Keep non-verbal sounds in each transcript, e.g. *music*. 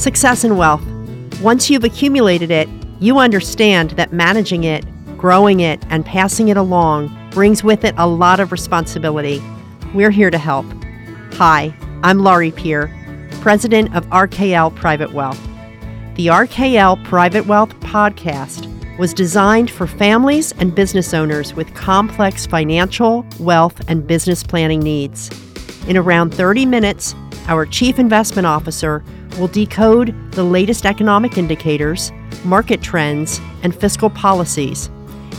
Success and wealth. Once you've accumulated it, you understand that managing it, growing it, and passing it along brings with it a lot of responsibility. We're here to help. Hi, I'm Laurie Peer, president of RKL Private Wealth. The RKL Private Wealth podcast was designed for families and business owners with complex financial, wealth, and business planning needs. In around 30 minutes, our Chief Investment Officer will decode the latest economic indicators, market trends, and fiscal policies,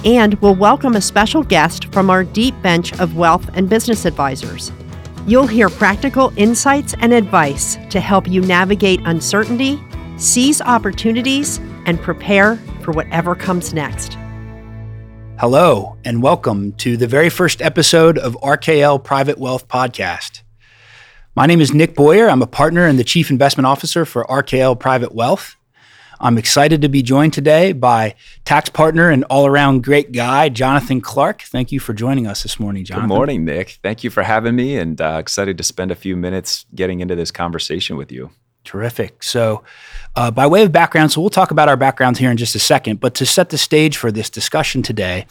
and will welcome a special guest from our deep bench of wealth and business advisors. You'll hear practical insights and advice to help you navigate uncertainty, seize opportunities, and prepare for whatever comes next. Hello, and welcome to the very first episode of RKL Private Wealth Podcast. My name is Nick Boyer. I'm a partner and the Chief Investment Officer for RKL Private Wealth. I'm excited to be joined today by tax partner and all around great guy, Jonathan Clark. Thank you for joining us this morning, Jonathan. Good morning, Nick. Thank you for having me and uh, excited to spend a few minutes getting into this conversation with you. Terrific. So, uh, by way of background, so we'll talk about our backgrounds here in just a second, but to set the stage for this discussion today,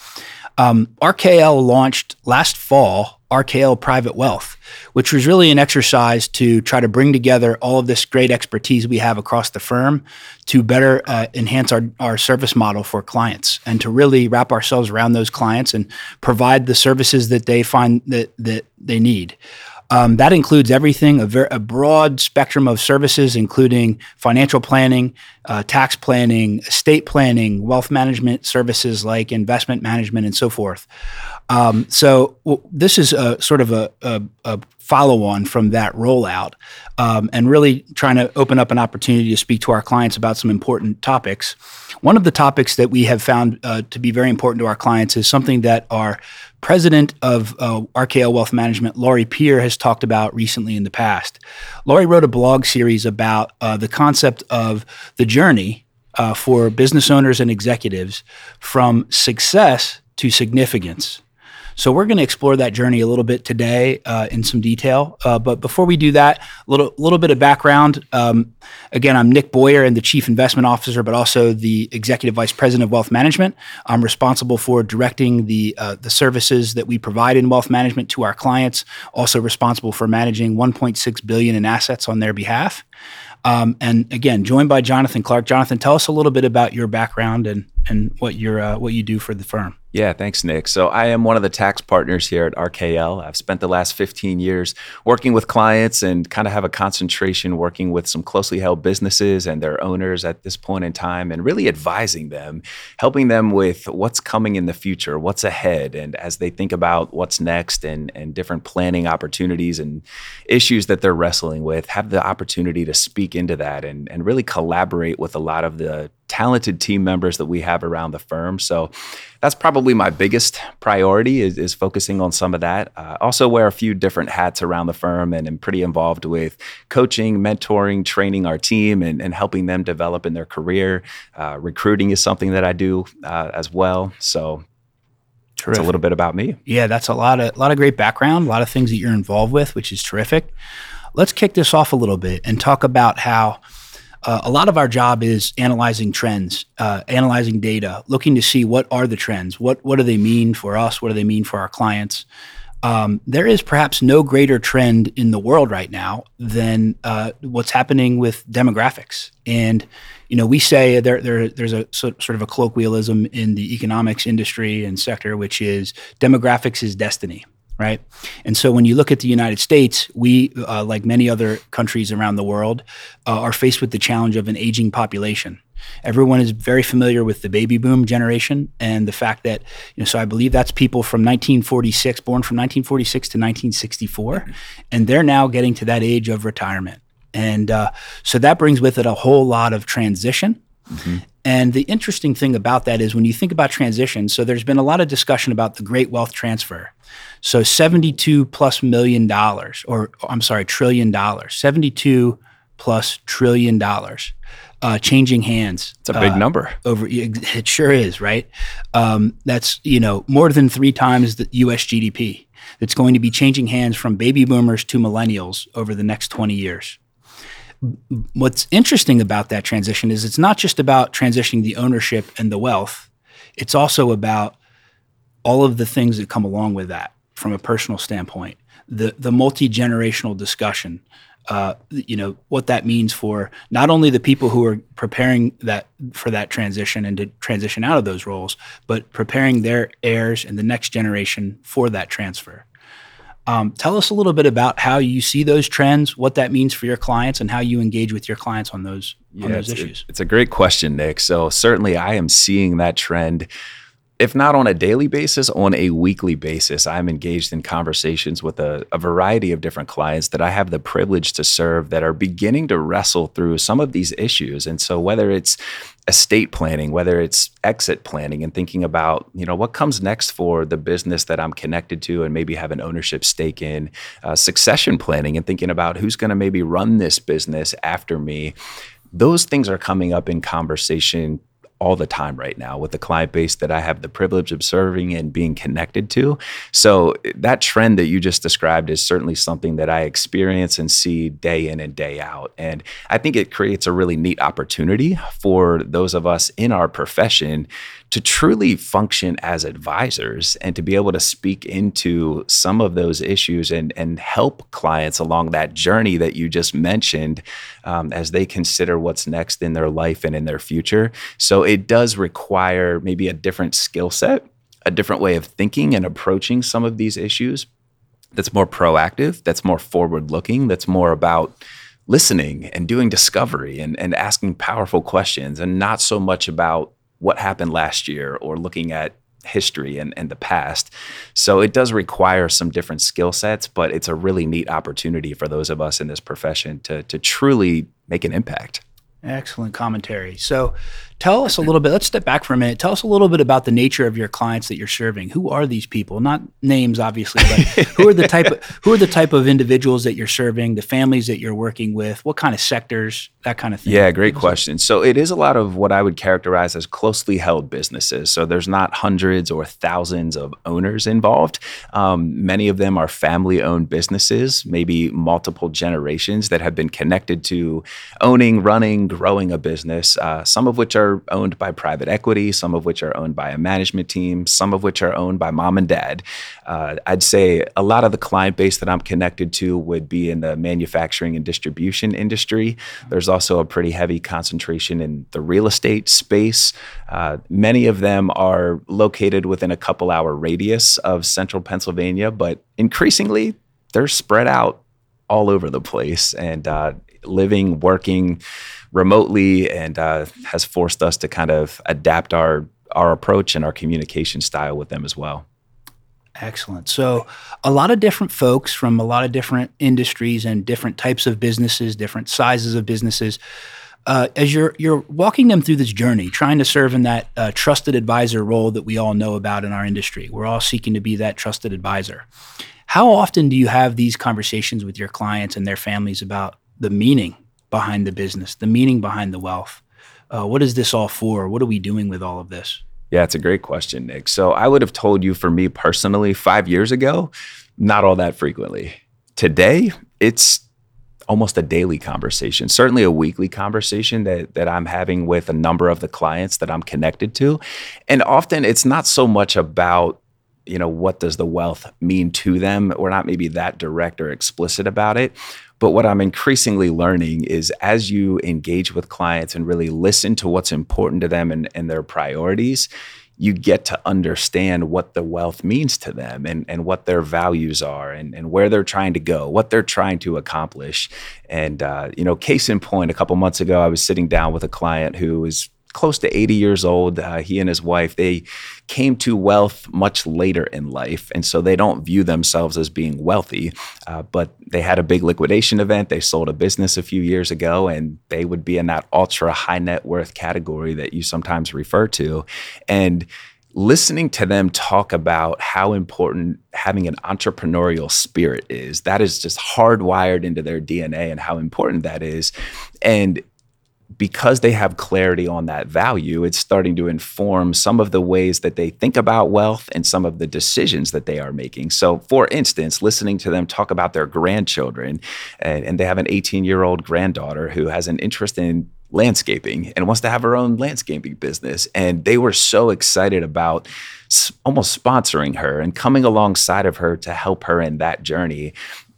um, RKL launched last fall RKL Private Wealth, which was really an exercise to try to bring together all of this great expertise we have across the firm to better uh, enhance our, our service model for clients and to really wrap ourselves around those clients and provide the services that they find that, that they need. Um, that includes everything, a, ver- a, broad spectrum of services, including financial planning, uh, tax planning, estate planning, wealth management services like investment management, and so forth. Um, so well, this is a sort of a, a, a follow on from that rollout, um, and really trying to open up an opportunity to speak to our clients about some important topics. One of the topics that we have found uh, to be very important to our clients is something that our president of uh, RKL Wealth Management, Laurie Peer, has talked about recently in the past. Laurie wrote a blog series about uh, the concept of the journey uh, for business owners and executives from success to significance. So we're going to explore that journey a little bit today uh, in some detail. Uh, but before we do that, a little little bit of background. Um, again, I'm Nick Boyer and the Chief Investment Officer, but also the Executive Vice President of Wealth Management. I'm responsible for directing the uh, the services that we provide in wealth management to our clients. Also responsible for managing 1.6 billion in assets on their behalf. Um, and again, joined by Jonathan Clark. Jonathan, tell us a little bit about your background and and what you uh, what you do for the firm. Yeah, thanks, Nick. So I am one of the tax partners here at RKL. I've spent the last 15 years working with clients and kind of have a concentration working with some closely held businesses and their owners at this point in time and really advising them, helping them with what's coming in the future, what's ahead, and as they think about what's next and, and different planning opportunities and issues that they're wrestling with, have the opportunity to speak into that and, and really collaborate with a lot of the talented team members that we have around the firm. So that's probably my biggest priority is, is focusing on some of that. Uh, also wear a few different hats around the firm and am pretty involved with coaching, mentoring, training our team and, and helping them develop in their career. Uh, recruiting is something that I do uh, as well. So Terrific. That's a little bit about me. Yeah, that's a lot of a lot of great background, a lot of things that you're involved with, which is terrific. Let's kick this off a little bit and talk about how uh, a lot of our job is analyzing trends, uh, analyzing data, looking to see what are the trends, what what do they mean for us, what do they mean for our clients. Um, there is perhaps no greater trend in the world right now than uh, what's happening with demographics. And you know, we say there, there there's a sort of a colloquialism in the economics industry and sector, which is demographics is destiny right? And so when you look at the United States, we, uh, like many other countries around the world, uh, are faced with the challenge of an aging population. Everyone is very familiar with the baby boom generation and the fact that, you know, so I believe that's people from 1946, born from 1946 to 1964, mm-hmm. and they're now getting to that age of retirement. And uh, so that brings with it a whole lot of transition. Mm-hmm. And the interesting thing about that is when you think about transition, so there's been a lot of discussion about the great wealth transfer. So 72 plus million dollars, or I'm sorry, trillion dollars, 72 plus trillion dollars. Uh, changing hands. It's a big uh, number. Over it sure is, right? Um, that's you know more than three times the U.S. GDP. That's going to be changing hands from baby boomers to millennials over the next 20 years. What's interesting about that transition is it's not just about transitioning the ownership and the wealth, it's also about all of the things that come along with that from a personal standpoint. The, the multi generational discussion, uh, you know what that means for not only the people who are preparing that for that transition and to transition out of those roles, but preparing their heirs and the next generation for that transfer. Um, tell us a little bit about how you see those trends, what that means for your clients, and how you engage with your clients on those yeah, on those it's, issues. It's a great question, Nick. So certainly, I am seeing that trend. If not on a daily basis, on a weekly basis, I'm engaged in conversations with a, a variety of different clients that I have the privilege to serve that are beginning to wrestle through some of these issues. And so, whether it's estate planning, whether it's exit planning and thinking about, you know, what comes next for the business that I'm connected to and maybe have an ownership stake in, uh, succession planning and thinking about who's going to maybe run this business after me. Those things are coming up in conversation all the time right now with the client base that I have the privilege of serving and being connected to. So that trend that you just described is certainly something that I experience and see day in and day out. And I think it creates a really neat opportunity for those of us in our profession to truly function as advisors and to be able to speak into some of those issues and, and help clients along that journey that you just mentioned um, as they consider what's next in their life and in their future. So it does require maybe a different skill set, a different way of thinking and approaching some of these issues that's more proactive, that's more forward looking, that's more about listening and doing discovery and, and asking powerful questions and not so much about what happened last year or looking at history and, and the past. So it does require some different skill sets, but it's a really neat opportunity for those of us in this profession to, to truly make an impact. Excellent commentary. So, tell us a little bit. Let's step back for a minute. Tell us a little bit about the nature of your clients that you're serving. Who are these people? Not names, obviously, but who are the type of *laughs* who are the type of individuals that you're serving? The families that you're working with? What kind of sectors? That kind of thing. Yeah, great question. So it is a lot of what I would characterize as closely held businesses. So there's not hundreds or thousands of owners involved. Um, many of them are family-owned businesses, maybe multiple generations that have been connected to owning, running, growing a business. Uh, some of which are are owned by private equity, some of which are owned by a management team, some of which are owned by mom and dad. Uh, I'd say a lot of the client base that I'm connected to would be in the manufacturing and distribution industry. There's also a pretty heavy concentration in the real estate space. Uh, many of them are located within a couple hour radius of central Pennsylvania, but increasingly they're spread out all over the place and uh, living, working, remotely and uh, has forced us to kind of adapt our our approach and our communication style with them as well. Excellent. So, a lot of different folks from a lot of different industries and different types of businesses, different sizes of businesses. Uh, as you're you're walking them through this journey, trying to serve in that uh, trusted advisor role that we all know about in our industry, we're all seeking to be that trusted advisor. How often do you have these conversations with your clients and their families about the meaning behind the business, the meaning behind the wealth. Uh, what is this all for? What are we doing with all of this? Yeah, it's a great question, Nick. So I would have told you for me personally five years ago, not all that frequently. Today, it's almost a daily conversation, certainly a weekly conversation that, that I'm having with a number of the clients that I'm connected to. And often it's not so much about you know what does the wealth mean to them we're not maybe that direct or explicit about it but what I'm increasingly learning is as you engage with clients and really listen to what's important to them and, and their priorities, you get to understand what the wealth means to them and, and what their values are and, and where they're trying to go, what they're trying to accomplish. And, uh, you know, case in point, a couple months ago, I was sitting down with a client who was close to 80 years old. Uh, he and his wife, they came to wealth much later in life. And so they don't view themselves as being wealthy. Uh, but they had a big liquidation event. They sold a business a few years ago, and they would be in that ultra high net worth category that you sometimes refer to. And listening to them talk about how important having an entrepreneurial spirit is that is just hardwired into their DNA and how important that is and because they have clarity on that value, it's starting to inform some of the ways that they think about wealth and some of the decisions that they are making. So, for instance, listening to them talk about their grandchildren, and, and they have an 18 year old granddaughter who has an interest in landscaping and wants to have her own landscaping business. And they were so excited about almost sponsoring her and coming alongside of her to help her in that journey.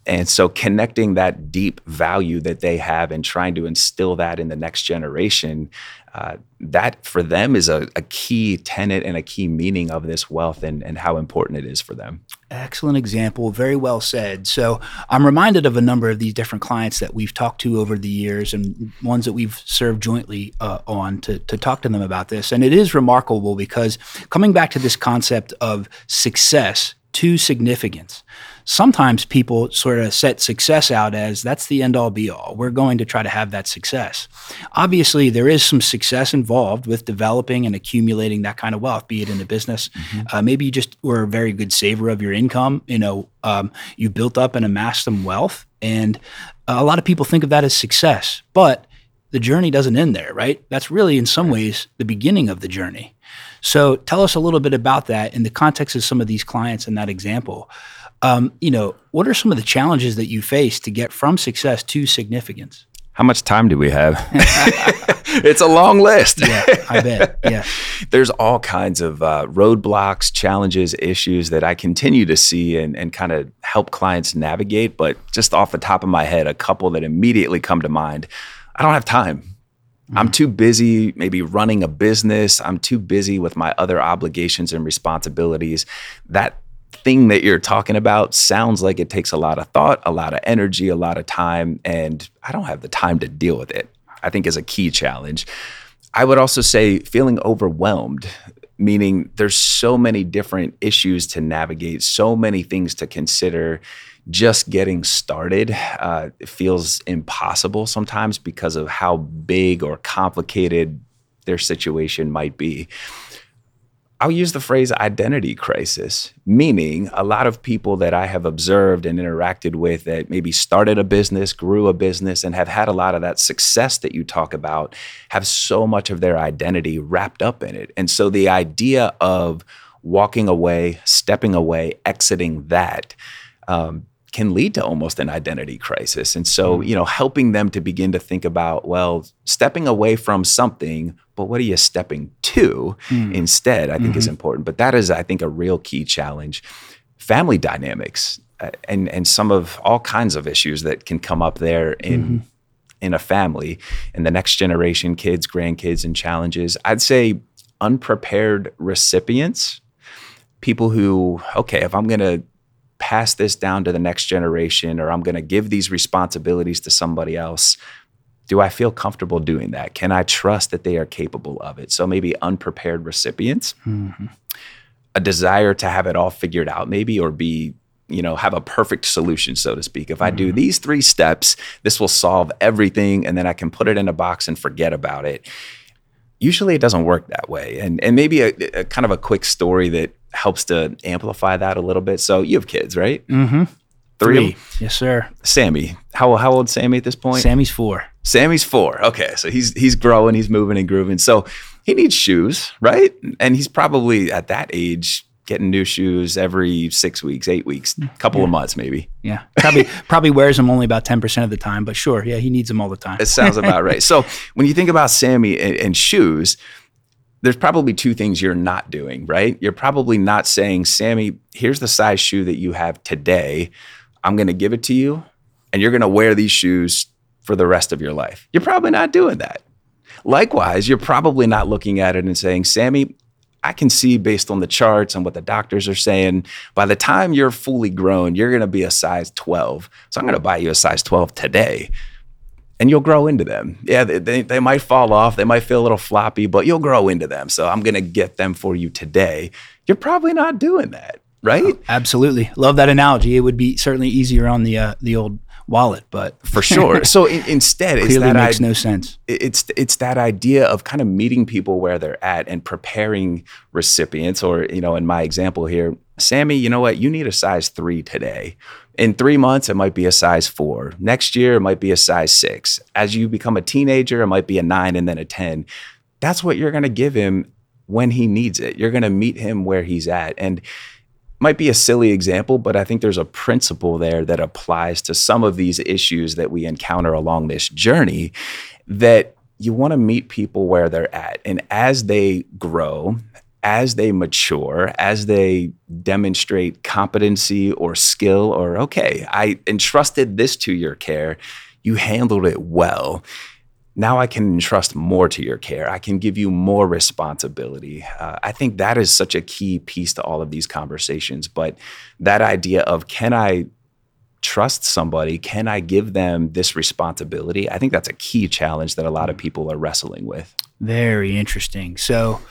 And so connecting that deep value that they have and trying to instill that in the next generation, uh, that for them is a, a, key tenet and a key meaning of this wealth and, and how important it is for them. Excellent example. Very well said. So I'm reminded of a number of these different clients that we've talked to over the years and ones that we've served jointly uh, on to, to talk to them about this. And it is remarkable because coming back to this concept of success to significance sometimes people sort of set success out as that's the end all be all. We're going to try to have that success. Obviously, there is some success involved with developing and accumulating that kind of wealth, be it in a business. Mm-hmm. Uh, maybe you just were a very good saver of your income. You know, um, you built up and amassed some wealth. And a lot of people think of that as success. But the journey doesn't end there, right? That's really, in some ways, the beginning of the journey. So tell us a little bit about that in the context of some of these clients in that example. Um, you know, what are some of the challenges that you face to get from success to significance? How much time do we have? *laughs* *laughs* it's a long list. yeah, I bet. Yeah. *laughs* There's all kinds of uh, roadblocks, challenges, issues that I continue to see and, and kind of help clients navigate. But just off the top of my head, a couple that immediately come to mind. I don't have time. Mm-hmm. I'm too busy, maybe running a business. I'm too busy with my other obligations and responsibilities. That thing that you're talking about sounds like it takes a lot of thought, a lot of energy, a lot of time, and I don't have the time to deal with it. I think is a key challenge. I would also say feeling overwhelmed, meaning there's so many different issues to navigate, so many things to consider. Just getting started uh, feels impossible sometimes because of how big or complicated their situation might be. I'll use the phrase identity crisis, meaning a lot of people that I have observed and interacted with that maybe started a business, grew a business, and have had a lot of that success that you talk about have so much of their identity wrapped up in it. And so the idea of walking away, stepping away, exiting that, um, can lead to almost an identity crisis. And so, mm. you know, helping them to begin to think about, well, stepping away from something, but what are you stepping to mm. instead, I think mm-hmm. is important. But that is, I think, a real key challenge. Family dynamics uh, and and some of all kinds of issues that can come up there in mm-hmm. in a family and the next generation, kids, grandkids, and challenges. I'd say unprepared recipients, people who, okay, if I'm gonna pass this down to the next generation or I'm going to give these responsibilities to somebody else, do I feel comfortable doing that? Can I trust that they are capable of it? So maybe unprepared recipients, mm-hmm. a desire to have it all figured out, maybe, or be you know have a perfect solution so to speak if i do mm-hmm. these three steps this will solve everything and then i can put it in a box and forget about it usually it doesn't work that way and and maybe a, a kind of a quick story that helps to amplify that a little bit. So you have kids, right? Mm-hmm. Three. Three. Yes, sir. Sammy. How how old Sammy at this point? Sammy's four. Sammy's four. Okay, so he's he's growing, he's moving and grooving. So he needs shoes, right? And he's probably at that age getting new shoes every six weeks, eight weeks, mm, couple yeah. of months maybe. Yeah, *laughs* probably probably wears them only about ten percent of the time, but sure, yeah, he needs them all the time. It sounds about right. So when you think about Sammy and, and shoes, there's probably two things you're not doing, right? You're probably not saying, Sammy, here's the size shoe that you have today. I'm going to give it to you, and you're going to wear these shoes for the rest of your life. You're probably not doing that. Likewise, you're probably not looking at it and saying, Sammy, I can see based on the charts and what the doctors are saying, by the time you're fully grown, you're going to be a size 12. So I'm going to buy you a size 12 today and you'll grow into them. Yeah, they, they, they, might fall off, they might feel a little floppy, but you'll grow into them. So I'm going to get them for you today. You're probably not doing that, right? Oh, absolutely. Love that analogy. It would be certainly easier on the uh, the old wallet, but for sure. *laughs* So in, instead, clearly that makes I, no sense. It's it's that idea of kind of meeting people where they're at and preparing recipients, or you know, in my example here, Sammy, you know what? You need a size three today In three months, it might be a size four. Next year, it might be a size six. As you become a teenager, it might be a nine and then a 10. That's what you're going to give him when he needs it. You're going to meet him where he's at. And might be a silly example, but I think there's a principle there that applies to some of these issues that we encounter along this journey that you want to meet people where they're at. And as they grow, as they mature, as they demonstrate competency or skill, or, okay, I entrusted this to your care, you handled it well. Now I can entrust more to your care. I can give you more responsibility. Uh, I think that is such a key piece to all of these conversations. But that idea of can I trust somebody? Can I give them this responsibility? I think that's a key challenge that a lot of people are wrestling with. Very interesting. So,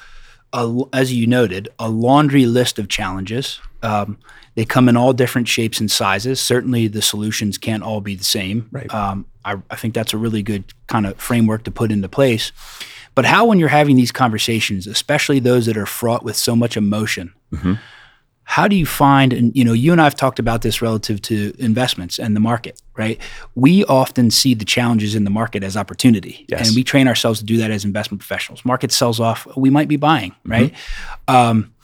a, as you noted, a laundry list of challenges. Um, they come in all different shapes and sizes. Certainly, the solutions can't all be the same. Right. Um, I, I, think that's a really good kind of framework to put into place. But how, when you're having these conversations, especially those that are fraught with so much emotion, mm-hmm how do you find and you know you and i've talked about this relative to investments and the market right we often see the challenges in the market as opportunity yes. and we train ourselves to do that as investment professionals market sells off we might be buying mm-hmm. right mm-hmm. um,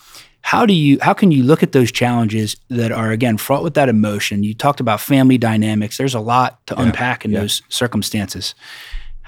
how do you how can you look at those challenges that are again fraught with that emotion you talked about family dynamics there's a lot to yeah. unpack in yeah. those circumstances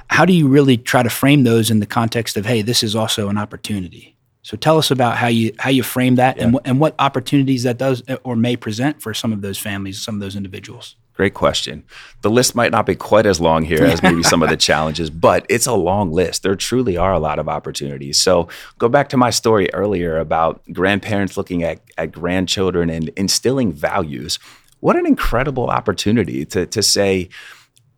how do you really try to frame those in the context of hey this is also an opportunity so tell us about how you how you frame that yeah. and, wh- and what opportunities that does or may present for some of those families, some of those individuals. Great question. The list might not be quite as long here as maybe some of the *laughs* challenges, but it's a long list. There truly are a lot of opportunities. So go back to my story earlier about grandparents looking at, at grandchildren and instilling values. What an incredible opportunity to, to say,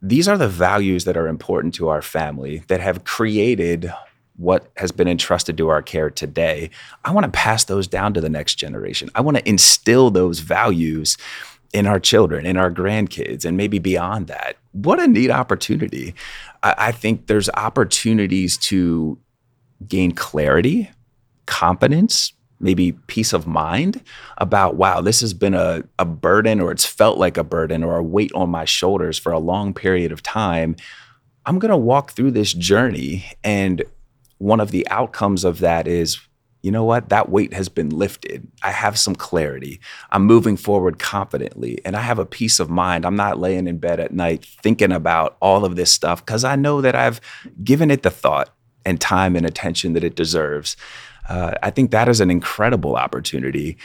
these are the values that are important to our family that have created what has been entrusted to our care today, I want to pass those down to the next generation. I want to instill those values in our children, in our grandkids, and maybe beyond that. What a neat opportunity. I, I think there's opportunities to gain clarity, competence, maybe peace of mind about, wow, this has been a, a burden or it's felt like a burden or a weight on my shoulders for a long period of time. I'm going to walk through this journey and one of the outcomes of that is you know what? That weight has been lifted. I have some clarity. I'm moving forward confidently and I have a peace of mind. I'm not laying in bed at night thinking about all of this stuff because I know that I've given it the thought and time and attention that it deserves. Uh, I think that is an incredible opportunity.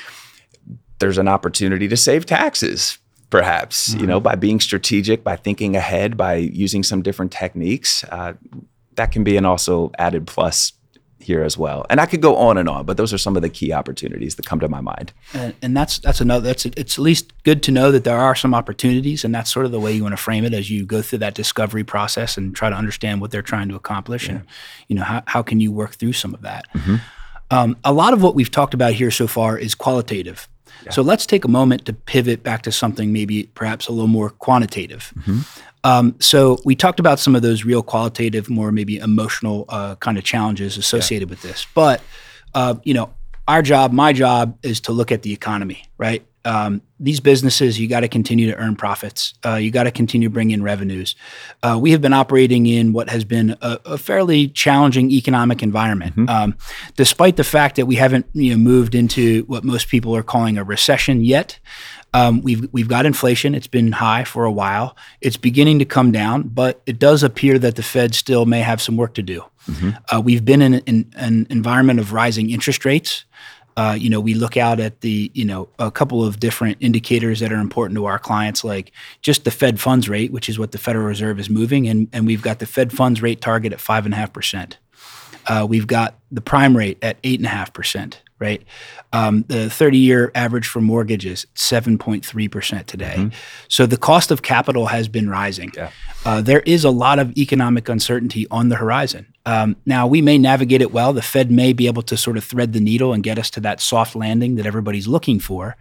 There's an opportunity to save taxes perhaps mm-hmm. you know by being strategic by thinking ahead by using some different techniques uh, that can be an also added plus here as well. And I could go on and on, but those are some of the key opportunities that come to my mind. And, and that's that's another. That's it's at least good to know that there are some opportunities, and that's sort of the way you want to frame it as you go through that discovery process and try to understand what they're trying to accomplish, yeah. and you know how how can you work through some of that. Mm-hmm. Um, a lot of what we've talked about here so far is qualitative. Yeah. So let's take a moment to pivot back to something maybe perhaps a little more quantitative. Mm-hmm. Um, so we talked about some of those real qualitative, more maybe emotional uh, kind of challenges associated yeah. with this. But uh, you know, our job, my job, is to look at the economy, right? Um, these businesses, you got to continue to earn profits. Uh, you got to continue to bring in revenues. Uh, we have been operating in what has been a, a fairly challenging economic environment, mm-hmm. um, despite the fact that we haven't you know, moved into what most people are calling a recession yet. Um, we've we've got inflation. It's been high for a while. It's beginning to come down, but it does appear that the Fed still may have some work to do. Mm-hmm. Uh, we've been in, in, an environment of rising interest rates. Uh, you know, we look out at the, you know, a couple of different indicators that are important to our clients, like just the Fed funds rate, which is what the Federal Reserve is moving. And, and we've got the Fed funds rate target at 5.5%. Uh, we've got the prime rate at 8.5% right? Um, the 30 year average for mortgages, 7.3% today. Mm-hmm. So the cost of capital has been rising. Yeah. Uh, there is a lot of economic uncertainty on the horizon. Um, now, we may navigate it well. The Fed may be able to sort of thread the needle and get us to that soft landing that everybody's looking for.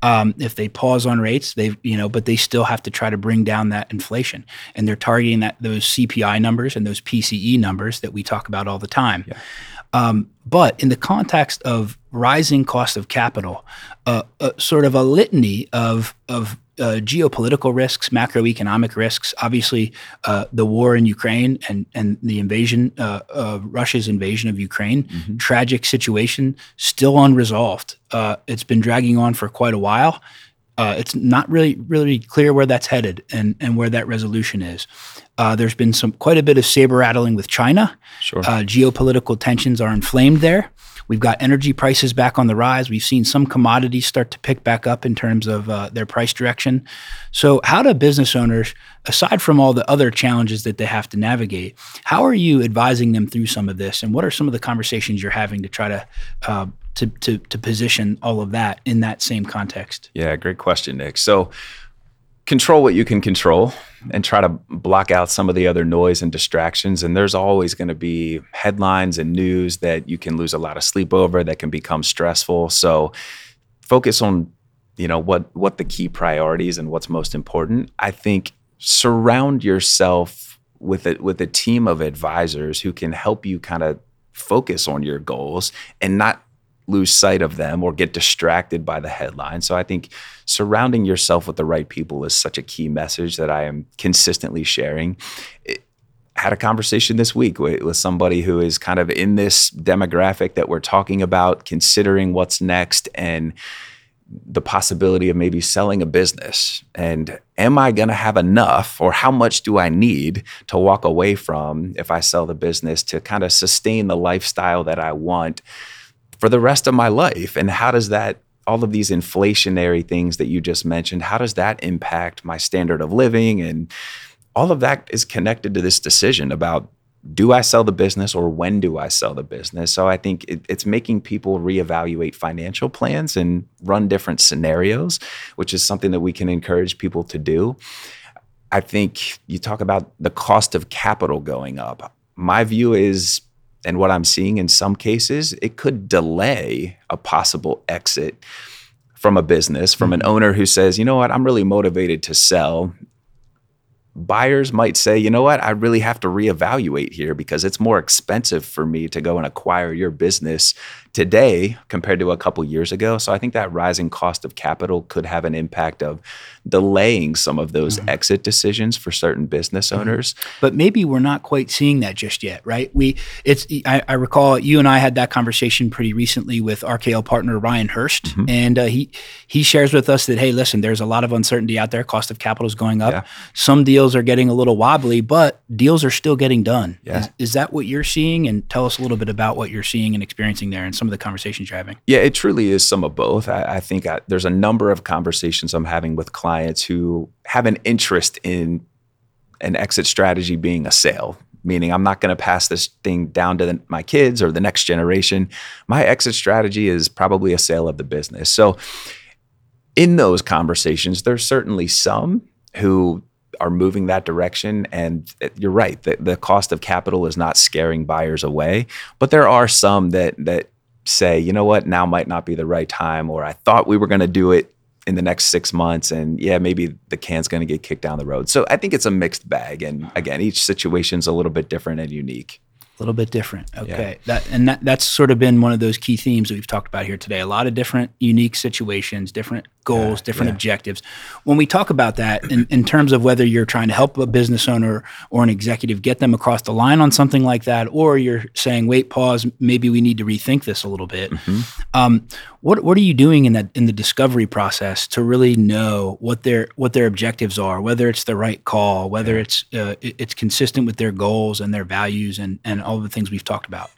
Um, if they pause on rates, they you know, but they still have to try to bring down that inflation, and they're targeting that those CPI numbers and those PCE numbers that we talk about all the time. Yeah. Um, but in the context of rising cost of capital, uh, uh, sort of a litany of of uh, geopolitical risks, macroeconomic risks. Obviously, uh, the war in Ukraine and and the invasion, uh, Russia's invasion of Ukraine, mm-hmm. tragic situation, still unresolved. Uh, it's been dragging on for quite a while. Uh, it's not really really clear where that's headed and and where that resolution is. Uh, there's been some quite a bit of saber rattling with China. Sure. geopolitical tensions are inflamed there. We've got energy prices back on the rise. We've seen some commodities start to pick back up in terms of uh, their price direction. So, how do business owners, aside from all the other challenges that they have to navigate, how are you advising them through some of this? And what are some of the conversations you're having to try to uh, to, to, to position all of that in that same context? Yeah, great question, Nick. So, control what you can control and try to block out some of the other noise and distractions. And there's always going to be headlines and news that you can lose a lot of sleep over that can become stressful. So focus on, you know, what what the key priorities and what's most important. I think surround yourself with it with a team of advisors who can help you kind of focus on your goals and not lose sight of them or get distracted by the headline. So I think surrounding yourself with the right people is such a key message that I am consistently sharing. It, had a conversation this week with, with, somebody who is kind of in this demographic that we're talking about, considering what's next and the possibility of maybe selling a business. And am I going to have enough, or how much do I need to walk away from if I sell the business to kind of sustain the lifestyle that I want? For the rest of my life. And how does that, all of these inflationary things that you just mentioned, how does that impact my standard of living? And all of that is connected to this decision about do I sell the business or when do I sell the business? So I think it, it's making people reevaluate financial plans and run different scenarios, which is something that we can encourage people to do. I think you talk about the cost of capital going up. My view is and what I'm seeing in some cases, it could delay a possible exit from a business, from an mm-hmm. owner who says, you know what, I'm really motivated to sell. Buyers might say, you know what, I really have to reevaluate here because it's more expensive for me to go and acquire your business today compared to a couple years ago. So I think that rising cost of capital could have an impact of delaying some of those mm-hmm. exit decisions for certain business mm-hmm. owners. But maybe we're not quite seeing that just yet, right? We it's I, I, recall you and I had that conversation pretty recently with RKL partner Ryan Hurst, mm-hmm. and uh, he he shares with us that hey, listen, there's a lot of uncertainty out there. Cost of capital is going up. Yeah. Some deals are getting a little wobbly, but deals are still getting done. Yeah. Is, is that what you're seeing? And tell us a little bit about what you're seeing and experiencing there, and some of the conversations you're having. Yeah, it truly is some of both. I, I think I, there's a number of conversations I'm having with clients who have an interest in an exit strategy being a sale meaning I'm not going to pass this thing down to the, my kids or the next generation. My exit strategy is probably a sale of the business. So, in those conversations, there's certainly some who are moving that direction. And you're right, the, the cost of capital is not scaring buyers away, but there are some that that say, you know what, now might not be the right time, or I thought we were going to do it in the next six months, and yeah, maybe the can's going to get kicked down the road. So I think it's a mixed bag, and again, each situation's a little bit different and unique. A little bit different. Okay. Yeah. That and that that's sort of been one of those key themes that we've talked about here today. A lot of different unique situations, different goals, yeah, different yeah. objectives. When we talk about that in, in terms of whether you're trying to help a business owner or an executive get them across the line on something like that, or you're saying, wait, pause, maybe we need to rethink this a little bit. Mm-hmm. Um, what what are you doing in that in the discovery process to really know what their what their objectives are, whether it's the right call, whether yeah. it's uh, it's consistent with their goals and their values and and all the things we've talked about?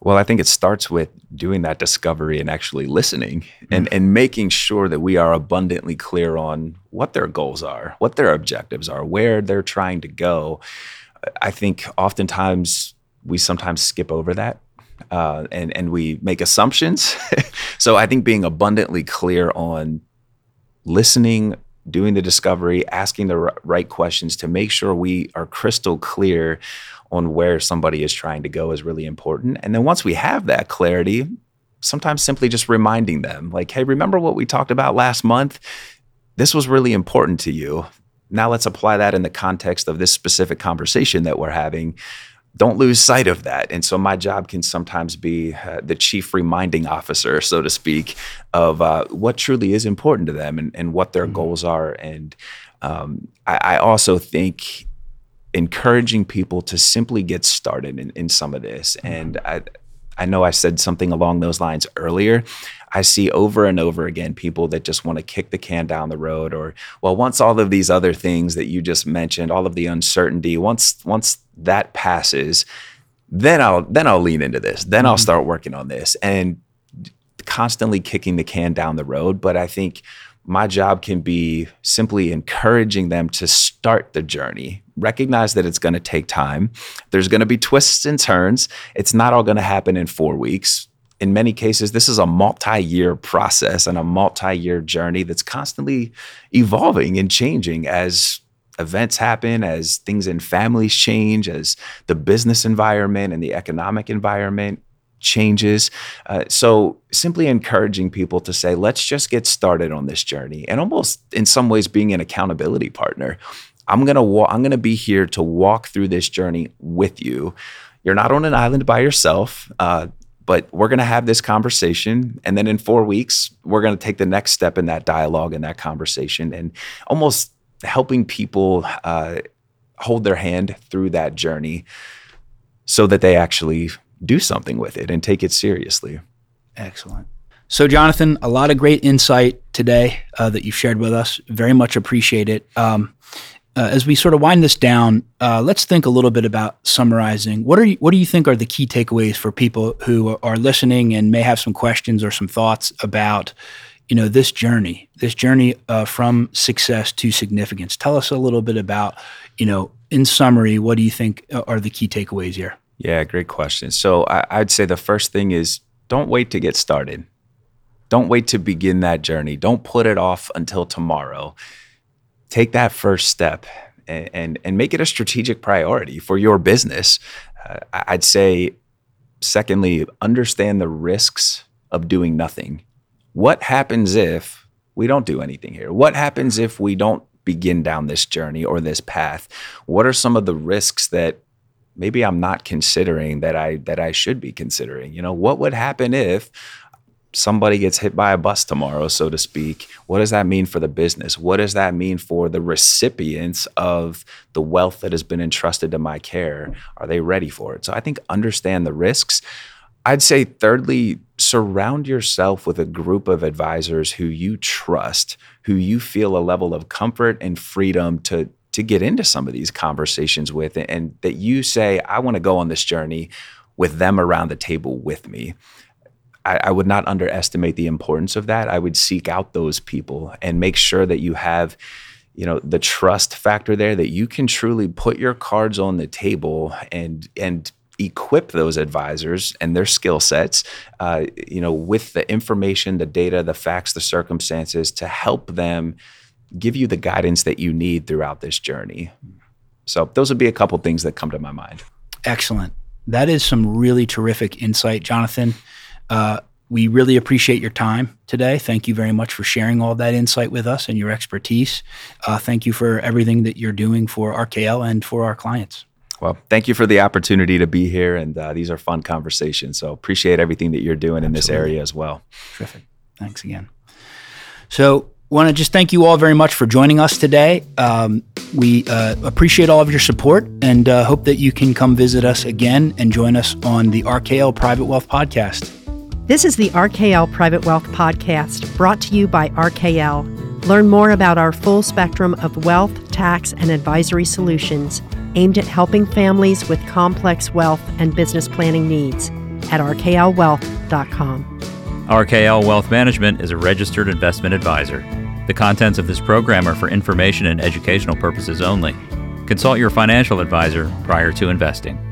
Well, I think it starts with doing that discovery and actually listening and, mm. and making sure that we are abundantly clear on what their goals are, what their objectives are, where they're trying to go. I think oftentimes we sometimes skip over that uh, and, and we make assumptions. *laughs* so I think being abundantly clear on listening, doing the discovery, asking the right questions to make sure we are crystal clear on where somebody is trying to go is really important. And then once we have that clarity, sometimes simply just reminding them, like, hey, remember what we talked about last month? This was really important to you. Now let's apply that in the context of this specific conversation that we're having. Don't lose sight of that. And so my job can sometimes be uh, the chief reminding officer, so to speak, of uh, what truly is important to them and, and what their mm-hmm. goals are. And um, I, I, also think encouraging people to simply get started in, in some of this. Mm-hmm. And I, I know I said something along those lines earlier. I see over and over again people that just want to kick the can down the road or well once all of these other things that you just mentioned all of the uncertainty once once that passes then I'll then I'll lean into this then mm-hmm. I'll start working on this and constantly kicking the can down the road but I think my job can be simply encouraging them to start the journey. Recognize that it's going to take time. There's going to be twists and turns. It's not all going to happen in four weeks. In many cases, this is a multi year process and a multi year journey that's constantly evolving and changing as events happen, as things in families change, as the business environment and the economic environment changes. Uh, so simply encouraging people to say, let's just get started on this journey, and almost in some ways being an accountability partner. I'm gonna wa- I'm gonna be here to walk through this journey with you. You're not on an island by yourself. Uh, but we're going to have this conversation and then in four weeks we're going to take the next step in that dialogue and that conversation and almost helping people uh, hold their hand through that journey so that they actually do something with it and take it seriously. Excellent. So, Jonathan, a lot of great insight today uh, that you've shared with us. Very much appreciate it. Um, uh, as we sort of wind this down, uh, let's think a little bit about summarizing. What are you, what do you think are the key takeaways for people who are listening and may have some questions or some thoughts about, you know, this journey, this journey uh, from success to significance? Tell us a little bit about, you know, in summary, what do you think are the key takeaways here? Yeah, great question. So I, would say the first thing is don't wait to get started. Don't wait to begin that journey. Don't put it off until tomorrow. Take that first step and, and, and make it a strategic priority for your business. Uh, I'd say, secondly, understand the risks of doing nothing. What happens if we don't do anything here? What happens if we don't begin down this journey or this path? What are some of the risks that maybe I'm not considering that I that I should be considering. You know, what would happen if somebody gets hit by a bus tomorrow, so to speak? What does that mean for the business? What does that mean for the recipients of the wealth that has been entrusted to my care? Are they ready for it? So I think understand the risks. I'd say, thirdly, surround yourself with a group of advisors who you trust, who you feel a level of comfort and freedom to, to get into some of these conversations with and that you say i want to go on this journey with them around the table with me. I, I, would not underestimate the importance of that. I would seek out those people and make sure that you have you know the trust factor there that you can truly put your cards on the table and and equip those advisors and their skill sets uh, you know with the information the data the facts the circumstances to help them give you the guidance that you need throughout this journey. So those would be a couple things that come to my mind. Excellent. That is some really terrific insight, Jonathan. Uh, we really appreciate your time today. Thank you very much for sharing all that insight with us and your expertise. Uh, thank you for everything that you're doing for RKL and for our clients. Well, thank you for the opportunity to be here, and uh, these are fun conversations. So appreciate everything that you're doing Absolutely. in this area as well. Terrific. Thanks again. So want to just thank you all very much for joining us today. Um, we uh, appreciate all of your support and uh, hope that you can come visit us again and join us on the RKL Private Wealth Podcast. This is the RKL Private Wealth Podcast brought to you by RKL. Learn more about our full spectrum of wealth, tax, and advisory solutions aimed at helping families with complex wealth and business planning needs at rklwealth.com. RKL Wealth Management is a registered investment advisor. The contents of this program are for information and educational purposes only. Consult your financial advisor prior to investing.